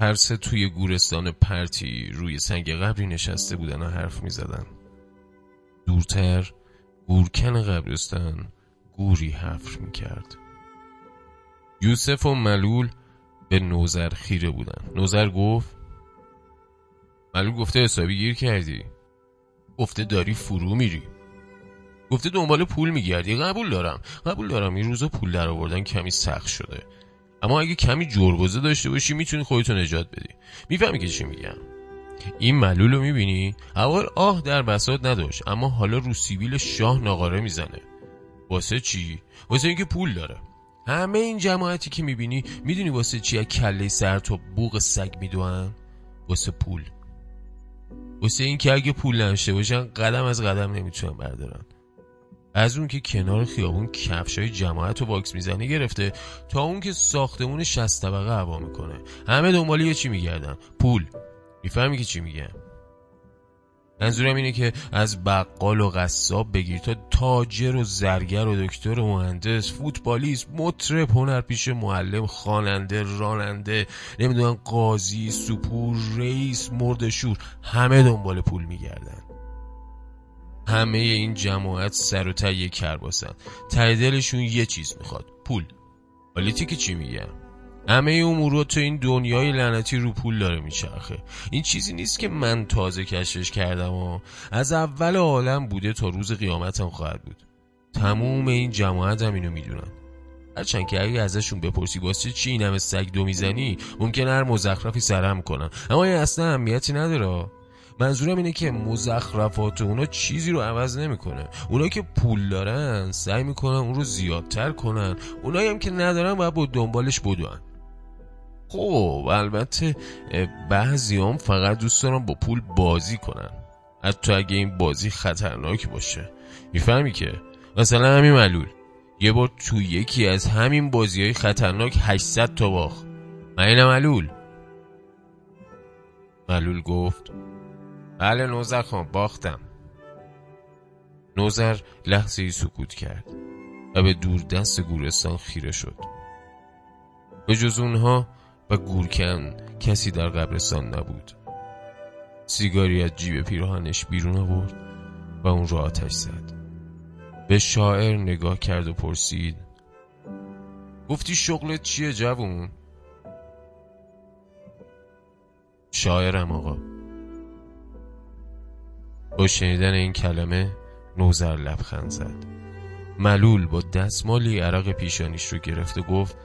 هر سه توی گورستان پرتی روی سنگ قبری نشسته بودن و حرف می زدن. دورتر گورکن قبرستان گوری حفر می کرد. یوسف و ملول به نوزر خیره بودن. نوزر گفت ملول گفته حسابی گیر کردی. گفته داری فرو میری. گفته دنبال پول میگردی. قبول دارم. قبول دارم. این روزا پول در آوردن کمی سخت شده. اما اگه کمی جربوزه داشته باشی می‌تونی خودتو نجات بدی. می‌فهمی که چی میگم؟ این ملول رو می‌بینی؟ اول آه در بساط نداشت اما حالا رو سیبیل شاه ناقاره می‌زنه. واسه چی؟ واسه اینکه پول داره. همه این جماعتی که می‌بینی می‌دونی واسه چی کله سر تا بوق سگ میدوان؟ واسه پول. واسه این که اگه پول نشه باشن قدم از قدم نمی‌تونن بردارن. از اون که کنار خیابون کفشای جماعت و واکس می‌زنه گرفته تا اون که ساختمون شست طبقه هوا می‌کنه. همه دنبال یه چی میگردن؟ پول. می‌فهمی که چی میگم منظورم اینه که از بقال و قصاب بگیر تا تاجر و زرگر و دکتر و مهندس فوتبالیست مطرب هنرپیشه معلم خواننده راننده نمی‌دونم قاضی سپور رئیس مردشور همه دنبال پول میگردن. همه این جماعت سر و ته کرباسن. ته دلشون یه چیز می‌خواد پول. حالیتی که چی میگم همه امور تو این دنیای لعنتی رو پول داره میچرخه. این چیزی نیست که من تازه کشفش کردم و از اول عالم بوده تا روز قیامتم خواهد بود. تموم این جماعت هم اینو می‌دونن. هرچند که اگه ازشون بپرسی واسه چی این همه سگ دو می‌زنی ممکن هر مزخرفی سرم کنن. اما این اصلا اهمیتی نداره. منظورم اینه که مزخرفات اونا چیزی رو عوض نمی‌کنه. اونا که پول دارن سعی می‌کنن اون رو زیادتر کنن. اونایی هم که ندارن باید با دنبالش بدون خب البته بعضی هم فقط دوست دارن با پول بازی کنن. حتی اگه این بازی خطرناک باشه. می‌فهمی که؟ مثلا همین ملول. یه بار تو یکی از همین بازی های خطرناک 800 تا باخ من ملول. ملول گفت بله نوزر خان باختم. نوزر لحظه ای سکوت کرد و به دور دست گورستان خیره شد. به جز اونها و گورکن کسی در قبرستان نبود. سیگاری از جیب پیراهنش بیرون آورد و اون را آتش زد. به شاعر نگاه کرد و پرسید گفتی شغلت چیه جوون؟ شاعرم آقا با شنیدن این کلمه نوزر لبخند زد. ملول با دستمالی عرق پیشانیش رو گرفت و گفت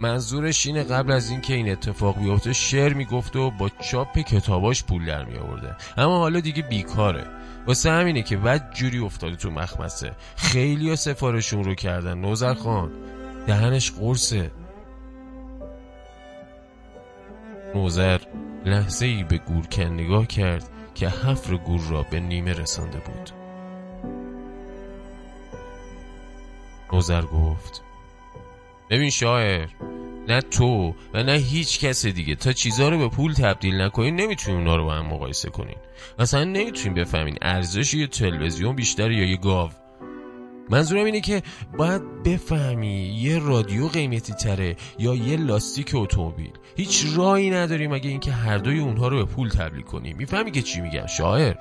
منظورش اینه قبل از اینکه این اتفاق بیفته شعر می‌گفت و با چاپ کتاباش پول در می آورده. اما حالا دیگه بیکاره. واسه همینه که بد جوری افتاده تو مخمسه. خیلی ها سفارشون رو کردن. نوزر خان دهنش قرصه. نوزر لحظه ای به گورکن نگاه کرد. که حفر گور را به نیمه رسانده بود. نوزر گفت ببین شاعر نه تو و نه هیچ کس دیگه. تا چیزها رو به پول تبدیل نکنین نمی‌تونین اونا رو با هم مقایسه کنین. مثلا نمی‌تونین بفهمین ارزش یه تلویزیون بیشتر یا یه گاو. منظورم اینه که باید بفهمی یه رادیو قیمتی تره یا یه لاستیک اتومبیل. هیچ راهی نداریم مگه اینکه هر دوی اونها رو به پول تبدیل کنیم. می‌فهمی که چی میگم شاعر؟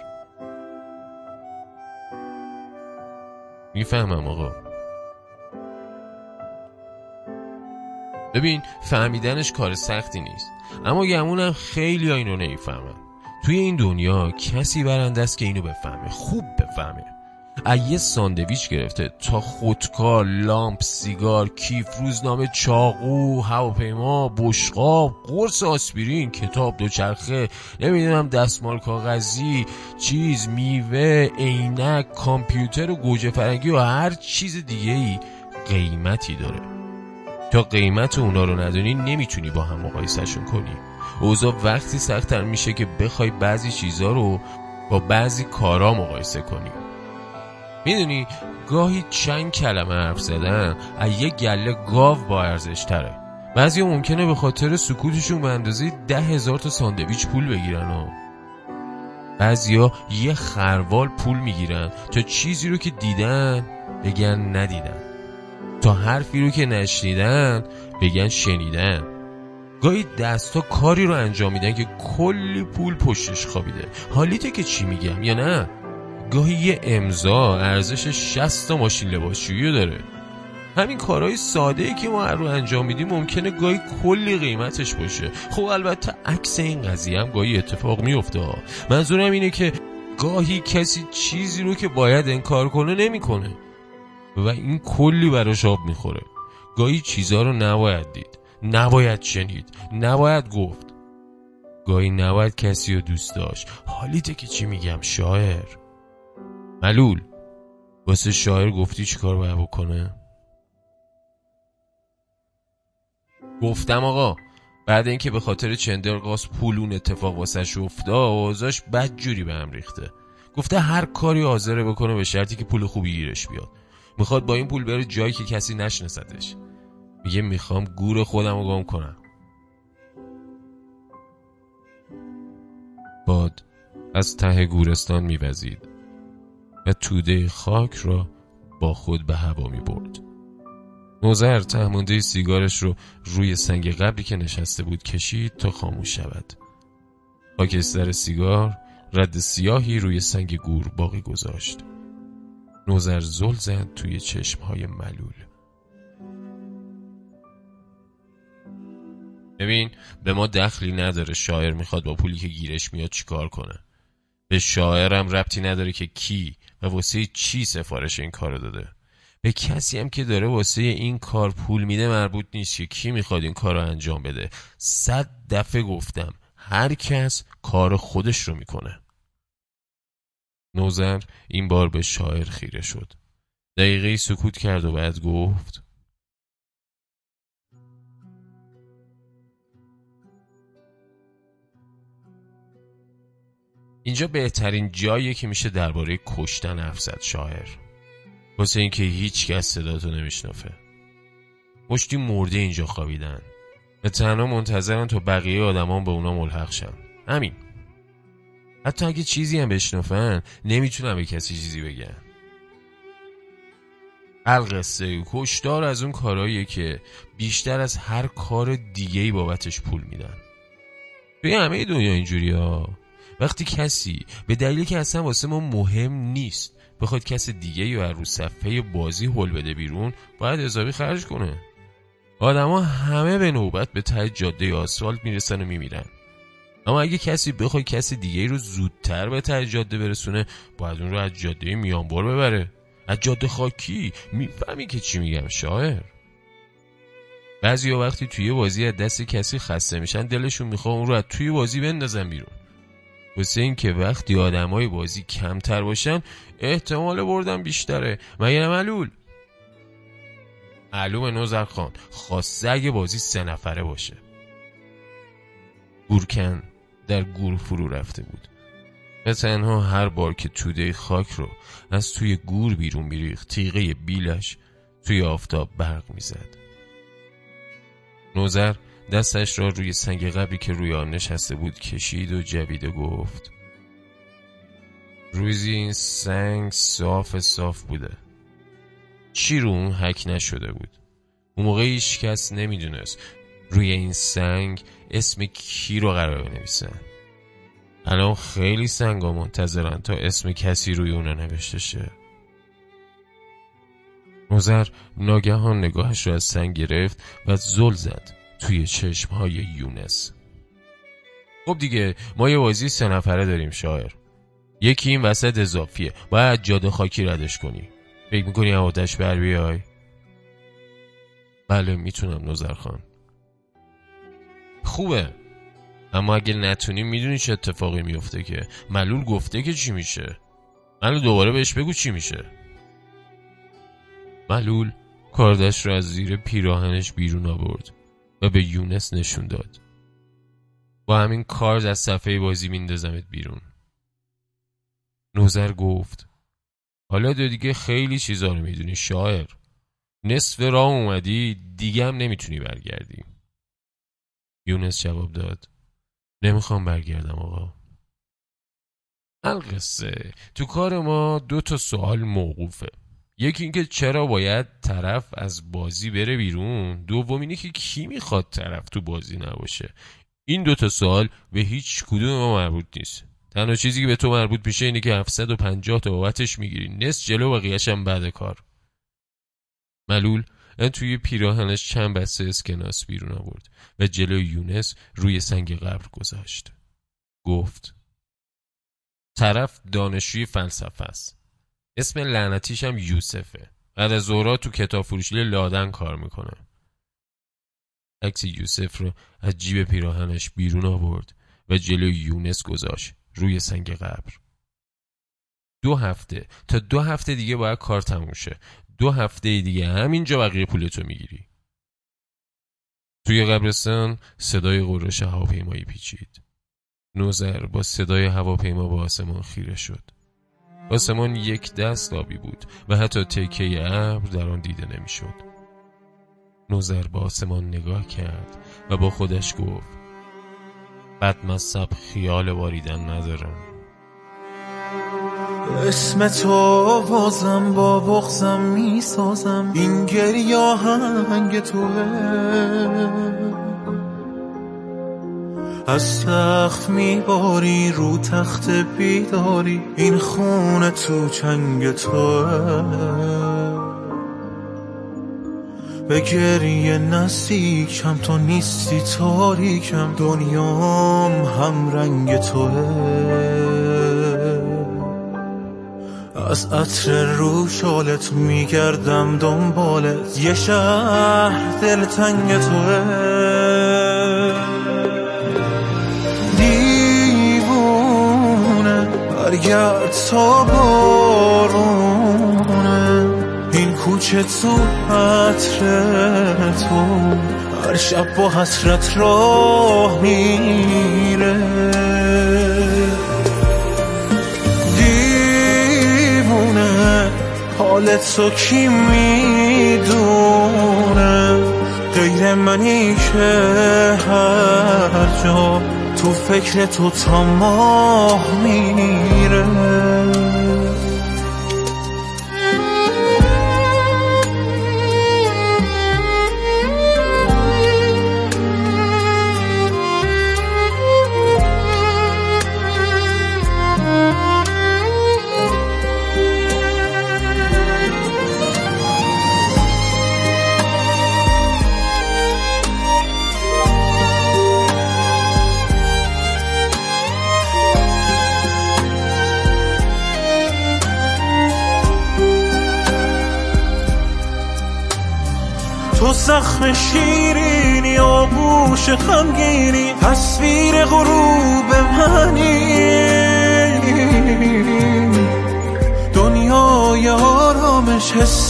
می‌فهمم آقا. ببین فهمیدنش کار سختی نیست. اما گمونم خیلی ها اینو نمی‌فهمن. توی این دنیا کسی برنده است که اینو بفهمه خوب بفهمه. یه ساندویچ گرفته تا خودکار لامپ سیگار کیف روزنامه چاقو هواپیما بشقاب قرص آسپرین کتاب دوچرخه نمی‌دونم دستمال کاغذی چیز میوه عینک کامپیوتر و گوجه فرنگی و هر چیز دیگه ای قیمتی داره. تا قیمت اونا رو ندونی نمی‌تونی با هم مقایسهشون کنی. اوضاع وقتی سختتر میشه که بخوای بعضی چیزها رو با بعضی کارا مقایسه کنی. می‌دونی گاهی چند کلمه حرف زدن از یه گله گاو با ارزش تره بعضی ممکنه به خاطر سکوتشون به اندازه ده هزار تا ساندویچ پول بگیرن و بعضیا یه خروال پول می‌گیرن تا چیزی رو که دیدن بگن ندیدن. تا حرفی رو که نشنیدن بگن شنیدن. گاهی دستا کاری رو انجام میدن که کلی پول پشتش خوابیده. حالیته که چی میگم یا نه؟ گاهی یه امضا ارزش 60 تا ماشین لباسشویی داره. همین کارهای ساده ای که ما هر رو انجام میدیم ممکنه گاهی کلی قیمتش باشه. خب البته عکس این قضیه هم گاهی اتفاق میفته منظورم اینه که گاهی کسی چیزی رو که باید انکار کنه نمی‌کنه. و این کلی براش آب می‌خوره. گاهی چیزها رو نباید دید. نباید شنید. نباید گفت. گاهی نباید کسی رو دوست داشت. حالیته که چی میگم شاعر. ملول واسه شاعر گفتی چیکار باید بکنه؟ گفتم آقا بعد اینکه به خاطر چندرقاس پولون اتفاق واسش افتاد اوضاش بد جوری به هم ریخته. گفته هر کاری حاضره بکنه به شرطی که پول خوبی گیرش بیاد. می‌خواد با این پول بره جایی که کسی نشناستش. میگه می‌خوام گور خودم رو گم کنم. باد از ته گورستان میوزید. و توده خاک را با خود به هوا می برد. نوزر تهمونده سیگارش رو روی سنگ قبری که نشسته بود کشید تا خاموش شود. خاکستر سیگار رد سیاهی روی سنگ گور باقی گذاشت. نوزر زل زد توی چشمهای ملول. ببین به ما دخلی نداره. شاعر می‌خواد با پولی که گیرش میاد چیکار کنه؟ به شاعرم ربطی نداره که کی و واسه چی سفارش این کارو داده. به کسی هم که داره واسه این کار پول میده مربوط نیست که کی می‌خواد این کار رو انجام بده. صد دفعه گفتم هر کس کار خودش رو می‌کنه. نوزر این بار به شاعر خیره شد. دقیقه سکوت کرد و بعد گفت اینجا بهترین جاییه که میشه درباره کشتن حرف زد شاعر. واسه اینکه هیچ کس صداتو نمیشنفه مشتی مرده اینجا خوابیدن. و تنها منتظرن تا بقیه آدمان به اونا ملحق شن. همین. حتی اگه چیزی هم بشنفن نمی‌تونن به کسی چیزی بگن. القصه کشتار از اون کارهاییه که بیشتر از هر کار دیگه بابتش پول میدن. توی همه دنیا اینجوری ها وقتی کسی به دلیلی که اصلا واسه ما مهم نیست بخواد کس دیگه یا رو صفحه بازی هل بده بیرون باید اضافی خرج کنه. آدما همه به نوبت به ته جاده آسفالت می‌رسن و میمیرن. اما اگه کسی بخواد کسی دیگه رو زودتر به ته جاده برسونه باید اون رو از جاده میانبر ببره. از جاده خاکی می‌فهمی که چی میگم شاعر. بعضی وقتی توی بازی از دست کسی خسته میشن دلشون می‌خواد اون رو از توی بازی بندازن بیرون. واسه این که وقتی آدمای بازی کمتر باشن احتمال بردن بیشتره. مگه ملول معلوم نوزر خان خواسته اگه بازی سه نفره باشه. گورکن در گور فرو رفته بود. و تنها هر بار که توده خاک رو از توی گور بیرون میریخت تیغه بیلش توی آفتاب برق می‌زد. نوزر دستش را روی سنگ قبری که روی آن نشسته بود کشید و جوید گفت روزی این سنگ صاف صاف بوده. چی رو اون حک نشده بود؟ اون موقع هیچ کس نمی‌دونست روی این سنگ اسم کی رو قرار بنویسن الان خیلی سنگا منتظرن تا اسم کسی روی اون نوشته شه. نوزر ناگهان نگاهش رو از سنگ گرفت و زل زد. توی چشم های یونس. خب دیگه ما یه بازی سه نفره داریم شاعر. یکی این وسط اضافیه. باید جاده خاکی ردش کنی. فکر می‌کنی آتش بر بیای؟ بله می‌تونم نظر خان. خوبه. اما اگه نتونی می‌دونی چه اتفاقی میفته که. ملول گفته که چی میشه. ملول دوباره بهش بگو چی میشه. ملول کاردش رو از زیر پیراهنش بیرون آورد. و به یونس نشون داد. با همین کارد از صفحه بازی میندازمت بیرون. نوزر گفت حالا دو دیگه خیلی چیزا رو می‌دونی شاعر. نصف راه اومدی دیگه هم نمی‌تونی برگردی. یونس جواب داد نمی‌خوام برگردم آقا. القصه. تو کار ما دو تا سوال موقوفه. یکی اینکه چرا باید طرف از بازی بره بیرون؟ دوم اینه که کی می‌خواد طرف تو بازی نباشه؟ این دوتا سوال به هیچ کدوم ما مربوط نیست. تنها چیزی که به تو مربوط میشه اینه که 750 تا بابتش می‌گیری. نصف جلو و هم بعد کار. ملول توی پیراهنش چند بسته اسکناس بیرون آورد و جلوی یونس روی سنگ قبر گذاشت. گفت طرف دانشجوی فلسفه است. اسم لعنتیش هم یوسفه. بعد از زورا تو کتاب فروشی لادن کار می‌کنه. عکس یوسف رو از جیب پیراهنش بیرون آورد و جلوی یونس گذاشت روی سنگ قبر. دو هفته. تا دو هفته دیگه باید کار تموم شه. دو هفته دیگه همینجا بقیه پولتو می‌گیری. توی قبرستان صدای قرش هواپیمایی پیچید. نوزر با صدای هواپیما به آسمان خیره شد. آسمان یک دست آبی بود و حتی تکه ابر در آن دیده نمی‌شد. نوزر به آسمان نگاه کرد و با خودش گفت بد مصب خیال واریدن ندارم. اسم تو بازم با بغزم می‌سازم. این گریا هنگ توه. از سخت میباری رو تخت بیداری. این خونه تو چنگ تو به گریه نزدیکم تو نیستی تاریکم دنیام هم رنگ توه. از عطر رو شالت میگردم دنبالت. یه شهر دلتنگ توه. برگرد تا بارونه این کوچه تو عطر تو. هر شب با حسرت راه میره. دیوونه حالت تو کی می‌دونه؟ غیر منی که هر جا. تو فکر تو تا ماه میره.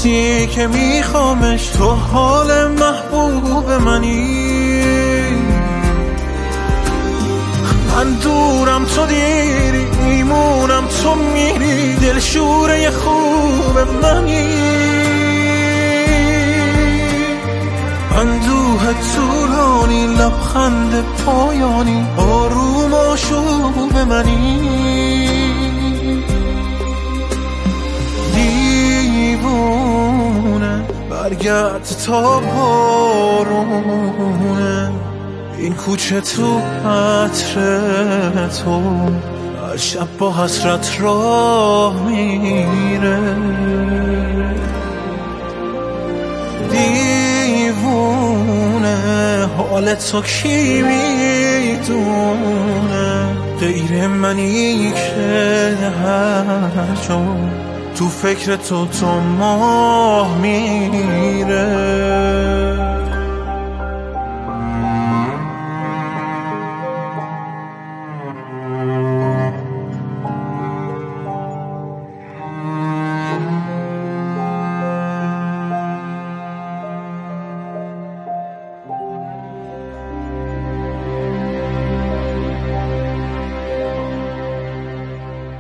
حسی که میخوامش تو حال محبوب منی. من دورم تو دیری میمونم تو میری دلشوره خوب منی. اندوه طولانی لبخند پایانی آروم آشوب منی. دیوونه برگرد تا بارونه. این کوچه تو عطر تو. هر شب با حسرت راه میره دیوونه حال تو کی می‌دونه؟ غیر منی که هر جا. تو فکر تو تو ماه میره.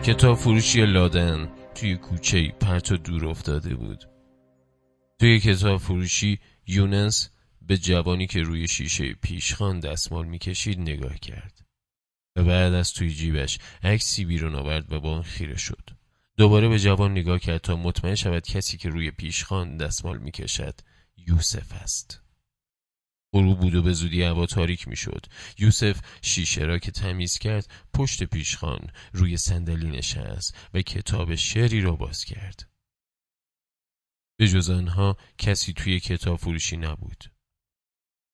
کتاب فروشی لادن. توی کوچه پرت و دور افتاده بود. توی کتاب فروشی یونس به جوانی که روی شیشه پیشخان دستمال می‌کشید نگاه کرد. و بعد از توی جیبش عکسی بیرون آورد و با آن خیره شد. دوباره به جوان نگاه کرد تا مطمئن شود کسی که روی پیشخان دستمال می‌کشد یوسف است. غروب بود و به زودی هوا تاریک می‌شد. یوسف شیشه را که تمیز کرد پشت پیشخان روی صندلی نشست و کتاب شعری را باز کرد. به جز آنها کسی توی کتاب فروشی نبود.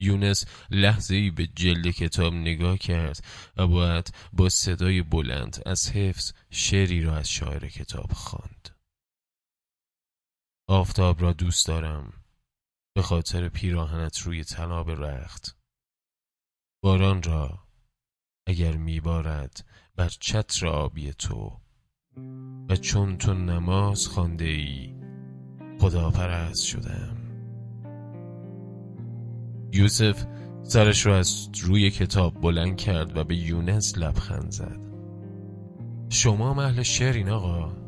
یونس لحظه ای به جلد کتاب نگاه کرد. و باید با صدای بلند از حفظ شعری را از شاعر کتاب خواند. آفتاب را دوست دارم. به خاطر پیراهنت روی تناب رخت. باران را اگر میبارد بر چتر آبی تو و چون تو نماز خانده ای خدا پرست شدم. یوسف سرش را از روی کتاب بلند کرد و به یونس لبخند زد. شما محل شعرین آقا.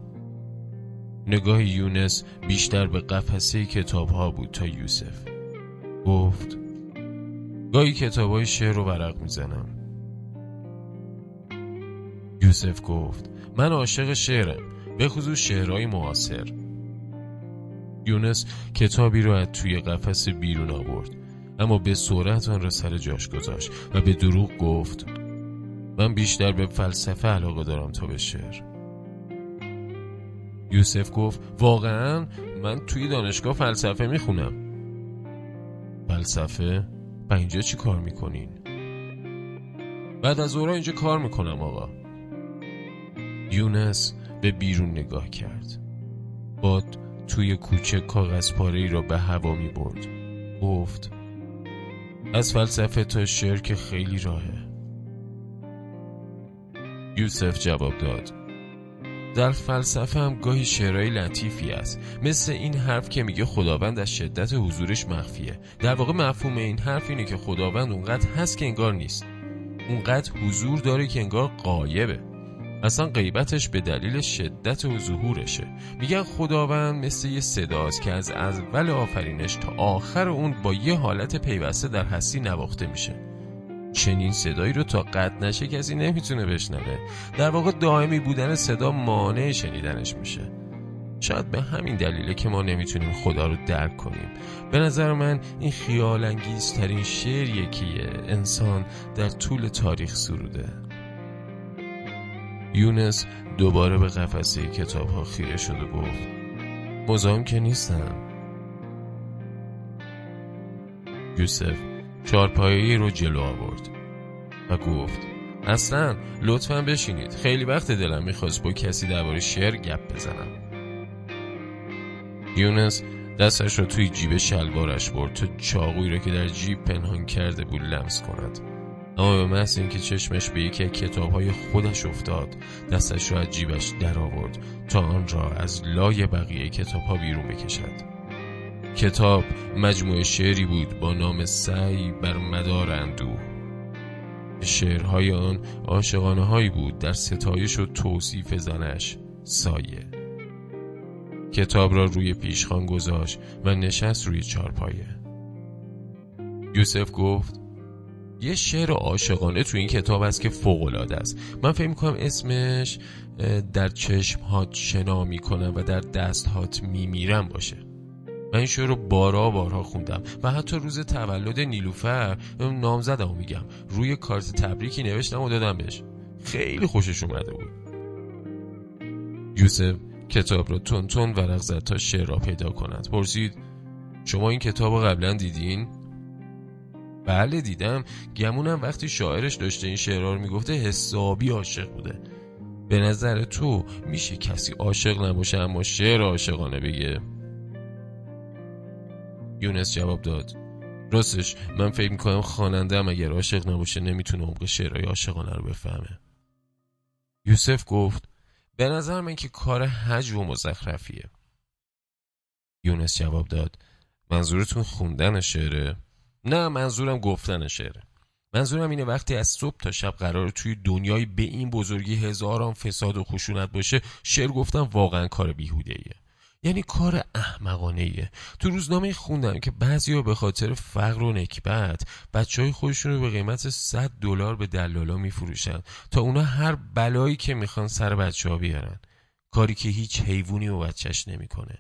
نگاه یونس بیشتر به قفسه کتاب ها بود تا یوسف. گفت گاهی کتاب های شعر رو ورق می‌زنم. یوسف گفت من عاشق شعرم به خصوص شعرهای معاصر. یونس کتابی رو از توی قفس بیرون آورد اما به سرعت آن را سر جاش گذاشت و به دروغ گفت من بیشتر به فلسفه علاقه دارم تا به شعر. یوسف گفت واقعا من توی دانشگاه فلسفه می‌خونم. فلسفه؟ و اینجا چی کار می‌کنین؟ بعد از اورا اینجا کار می‌کنم آقا. یونس به بیرون نگاه کرد. باد توی کوچه کاغذ پاره را به هوا می برد گفت از فلسفه تا شعر که خیلی راهه. یوسف جواب داد در فلسفه هم گاهی شعرهای لطیفی است مثل این حرف که میگه خداوند از شدت حضورش مخفیه. در واقع مفهوم این حرف اینه که خداوند اونقدر هست که انگار نیست. اونقدر حضور داره که انگار قایبه اصلا غیبتش به دلیل شدت و ظهورشه. میگن خداوند مثل یه صداست که از اول آفرینش تا آخر اون با یه حالت پیوسته در هستی نواخته میشه. چنین صدایی رو تا قد نشه کسی نمی‌تونه بشنوه. در واقع دائمی بودن صدا مانع شنیدنش میشه. شاید به همین دلیله که ما نمی‌تونیم خدا رو درک کنیم. به نظر من این خیال انگیزترین شعر یکیه. انسان در طول تاریخ سروده. یونس دوباره به قفسه کتاب ها خیره شد و گفت مزاحم که نیستم. یوسف چارپایی رو جلو آورد و گفت اصلا لطفا بشینید. خیلی وقت دلم می‌خواست با کسی درباره شعر گپ بزنم. یونس دستش رو توی جیب شلوارش برد تا چاقوی رو که در جیب پنهان کرده بود لمس کند. اما به محض اینکه چشمش به یکی از کتابهای خودش افتاد دستش را از جیبش در آورد تا آن را از لای بقیه کتابها بیرون بکشد. کتاب مجموعه شعری بود با نام سعی بر مدار اندوه. شعرهای آن عاشقانه هایی بود در ستایش و توصیف زنش سایه. کتاب را روی پیشخان گذاشت و نشست روی چارپایه. یوسف گفت یه شعر عاشقانه تو این کتاب است که فوق است. من فکر می‌کنم اسمش در چشم هات شنا می‌کنم و در دست هات میمیرم باشه. من این شعر رو بارا بارها خوندم و حتی روز تولد نیلوفر و میگم. روی کارت تبریکی نوشتم و دادم بهش. خیلی خوشش اومده بود. یوسف کتاب رو تون تون ورق زد تا شعر را پیدا کند. پرسید شما این کتاب قبلا دیدین؟ بله دیدم. گمونم وقتی شاعرش داشته این شعرها رو می‌گفته حسابی عاشق بوده. به نظر تو میشه کسی عاشق نباشه اما شعر عاشقانه بگه؟ یونس جواب داد. راستش من فکر می‌کنم خواننده هم اگر عاشق نباشه نمی‌تونه عمق شعرهای عاشقانه رو بفهمه. یوسف گفت به نظر من که کار حج و مزخرفیه. یونس جواب داد منظورتون خوندن شعره نه منظورم گفتن شعره منظورم اینه وقتی از صبح تا شب قرار توی دنیای به این بزرگی هزاران فساد و خشونت باشه شعر گفتن واقعا کار بیهوده ایه یعنی کار احمقانه ایه تو روزنامه خوندم که بعضیا به خاطر فقر و نکبت بچه های خودشون رو به قیمت 100 دلار به دلالا میفروشن تا اونا هر بلایی که می‌خوان سر بچه ها بیارن کاری که هیچ حیوانی و بچهش نمی‌کنه.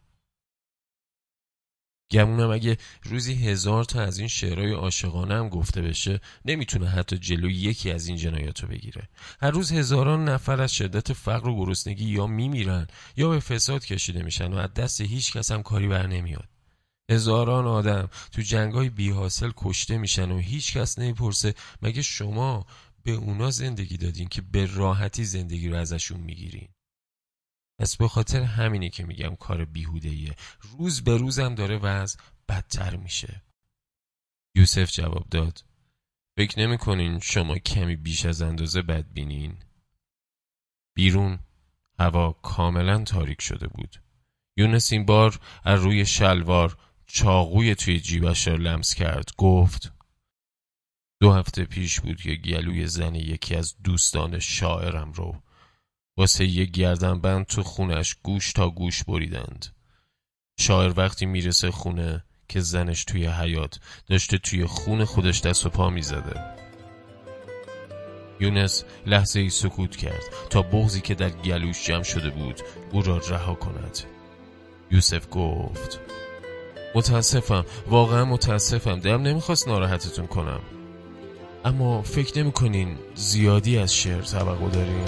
گمونم اگه روزی هزار تا از این شعرهای عاشقانه هم گفته بشه نمی‌تونه حتی جلوی یکی از این جنایاتو بگیره. هر روز هزاران نفر از شدت فقر و گرسنگی یا میمیرن یا به فساد کشیده میشن و از دست هیچ کس هم کاری بر نمیاد. هزاران آدم تو جنگای بی حاصل کشته میشن و هیچ کس نمی‌پرسه مگه شما به اونا زندگی دادین که به راحتی زندگی رو ازشون می‌گیرین؟ پس به خاطر همینه که میگم کار بیهودهیه روز به روزم داره وضع بدتر میشه. یوسف جواب داد. فکر نمی‌کنین شما کمی بیش از اندازه بدبینین؟ بیرون. هوا کاملا تاریک شده بود. یونس این بار از روی شلوار چاقوی توی جیبش را لمس کرد. گفت دو هفته پیش بود که گلوی زن یکی از دوستان شاعرم رو واسه یه گردن بند تو خونش گوش تا گوش بریدند. شاعر وقتی می‌رسه خونه که زنش توی حیات داشته توی خون خودش دست و پا می‌زده. یونس لحظه ای سکوت کرد تا بغزی که در گلوش جمع شده بود او را رها کند. یوسف گفت متاسفم واقعا متاسفم دلم نمی‌خواست ناراحتتون کنم. اما فکر نمی‌کنین زیادی از شعر توقع داریم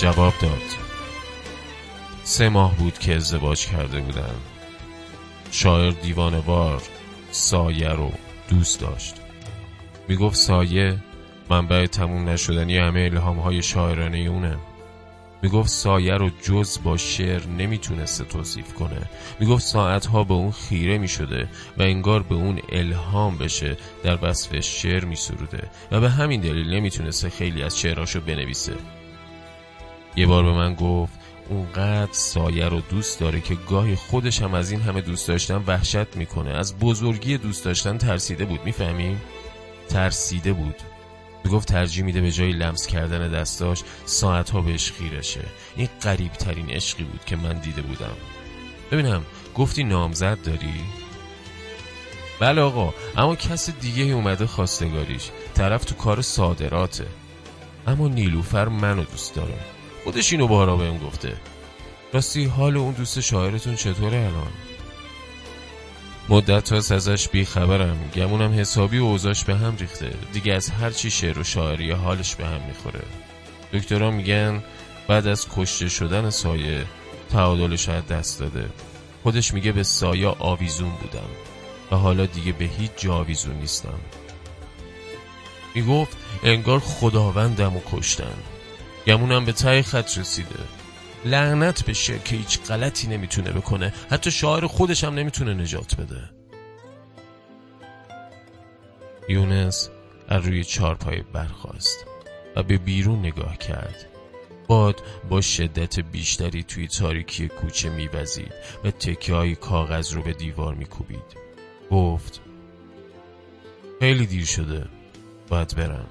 جواب داد. سه ماه بود که ازدواج کرده بودن شاعر دیوانوار سایه رو دوست داشت. می‌گفت سایه منبع تموم نشدنی همه الهام های شاعرانه اونه. می‌گفت سایه رو جز با شعر نمی‌تونسته توصیف کنه. می‌گفت ساعتها به اون خیره می‌شده و انگار به اون الهام بشه در وصف شعر میسروده و به همین دلیل نمی‌تونسته خیلی از شعراشو بنویسه. یه بار به من گفت اونقدر سایه رو دوست داره که گاهی خودش هم از این همه دوست داشتن وحشت می‌کنه. از بزرگی دوست داشتن ترسیده بود می‌فهمیم؟ ترسیده بود. می‌گفت ترجیح میده به جای لمس کردن دستاش ساعتها بهش خیرشه. این قریب ترین عشقی بود که من دیده بودم. ببینم گفتی نامزد داری؟ بله آقا اما کس دیگه اومده خواستگاریش. طرف تو کار صادراته. اما نیلوفر منو دوست داره. خودش اینو بارا بهم گفته. راستی حال اون دوست شاعرتون چطوره الان؟ مدت هاست ازش بی خبرم گمونم حسابی و اوزاش به هم ریخته. دیگه از هر چی شعر و شاعری حالش به هم می‌خوره. دکترها میگن بعد از کشته شدن سایه تعادلش از دست داده. خودش میگه به سایه آویزون بودم و حالا دیگه به هیچ جا آویزون نیستم. می‌گفت انگار خداوندم و کشتن. گمونم به تای خط رسیده. لعنت بشه که هیچ غلطی نمی‌تونه بکنه. حتی شاعر خودش هم نمی‌تونه نجات بده. یونس از روی چارپای برخواست و به بیرون نگاه کرد. باد با شدت بیشتری توی تاریکی کوچه میوزید و تکه های کاغذ رو به دیوار میکوبید. گفت خیلی دیر شده. باید برم.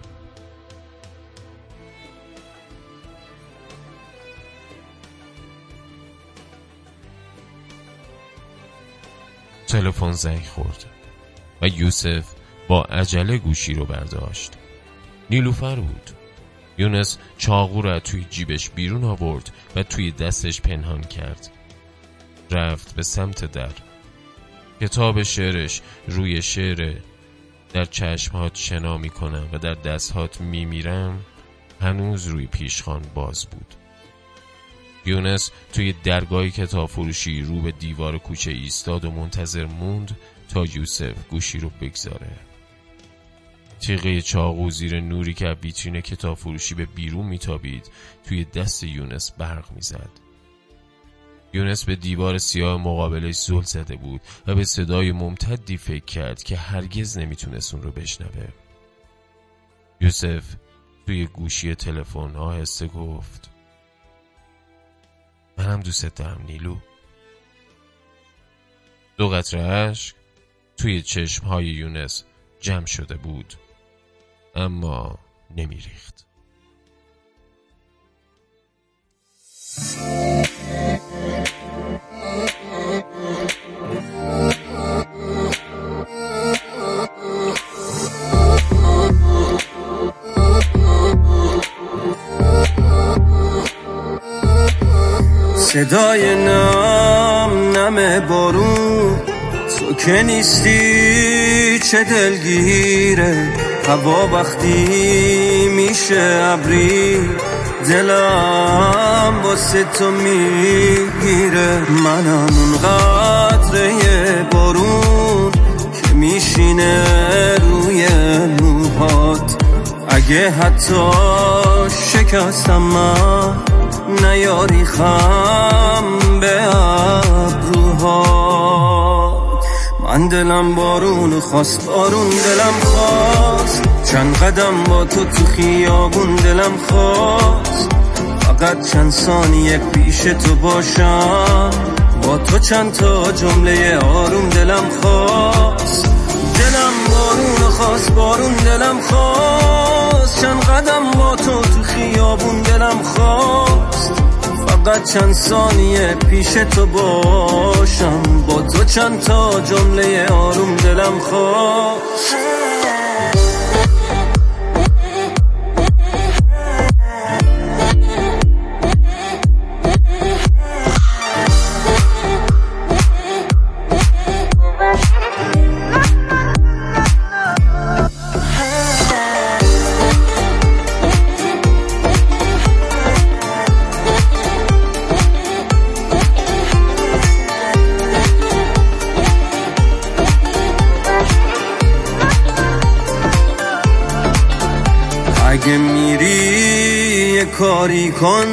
تلفن زنگ خورد و یوسف با عجله گوشی رو برداشت. نیلوفر بود. یونس چاقو را توی جیبش بیرون آورد و توی دستش پنهان کرد. رفت به سمت در. کتاب شعرش روی شعر در چشمهات شنا می‌کنم و در دستهات میمیرم هنوز روی پیشخان باز بود. یونس توی درگاه کتاب فروشی رو به دیوار کوچه ایستاد و منتظر موند تا یوسف گوشی رو بگذاره. تیغه چاقو زیر نوری که ویترین کتاب فروشی به بیرون میتابید توی دست یونس برق می‌زد. یونس به دیوار سیاه مقابلش زل زده بود و به صدای ممتدی فکر کرد که هرگز نمی‌تونست اون رو بشنوه. یوسف توی گوشی تلفن آهسته گفت منم دوست دارم نیلو. دو قطره عشق توی چشم های یونس جمع شده بود اما نمیریخت. صدای نم نم بارون. تو که نیستی چه دلگیره. هوا وقتی میشه ابری. دلم واسه تو می‌گیره. منم اون قطره بارون که میشینه روی موهات. اگه حتی شکستم من نیاری خم من دلم بارون خواست بارون دلم خواست. چند قدم با تو تو خیابون دلم خواست. فقط چند ثانیه پیش تو باشم. با تو چند تا جمله آروم دلم خواست. دلم بارون خواست بارون دلم خواست. چند قدم با تو تو خیابون دلم خواست. فقط چند ثانیه پیش تو باشم. با تو چند تا جمله آروم دلم خواست. کاری کن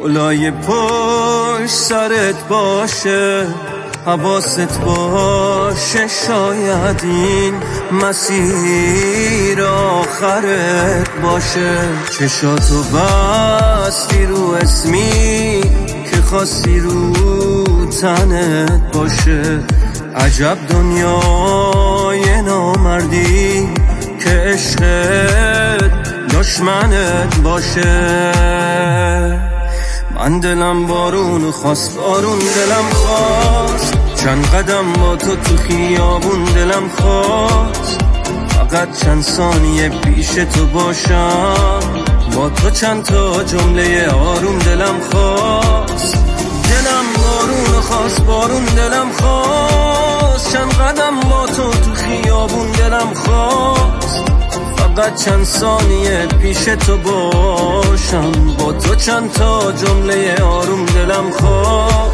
اولای پشت سرت باشه حواست باشه شاید این مسیر آخرت باشه. چشاتو بستی رو اسمی که خواستی رو تنت باشه. عجب دنیای نامردی که عشقت دشمنت باشه. من دلم بارون خواست بارون دلم خواست. چند قدم با تو تو خیابون دلم خواست. فقط چند ثانیه پیش تو باشم. با تو چند تا جمله آروم دلم خواست. دلم بارون خواست بارون دلم خواست. چند قدم با تو تو خیابون دلم خواست. فقط چند ثانیه پیش تو باشم. با تو چند تا جمله آروم دلم خواه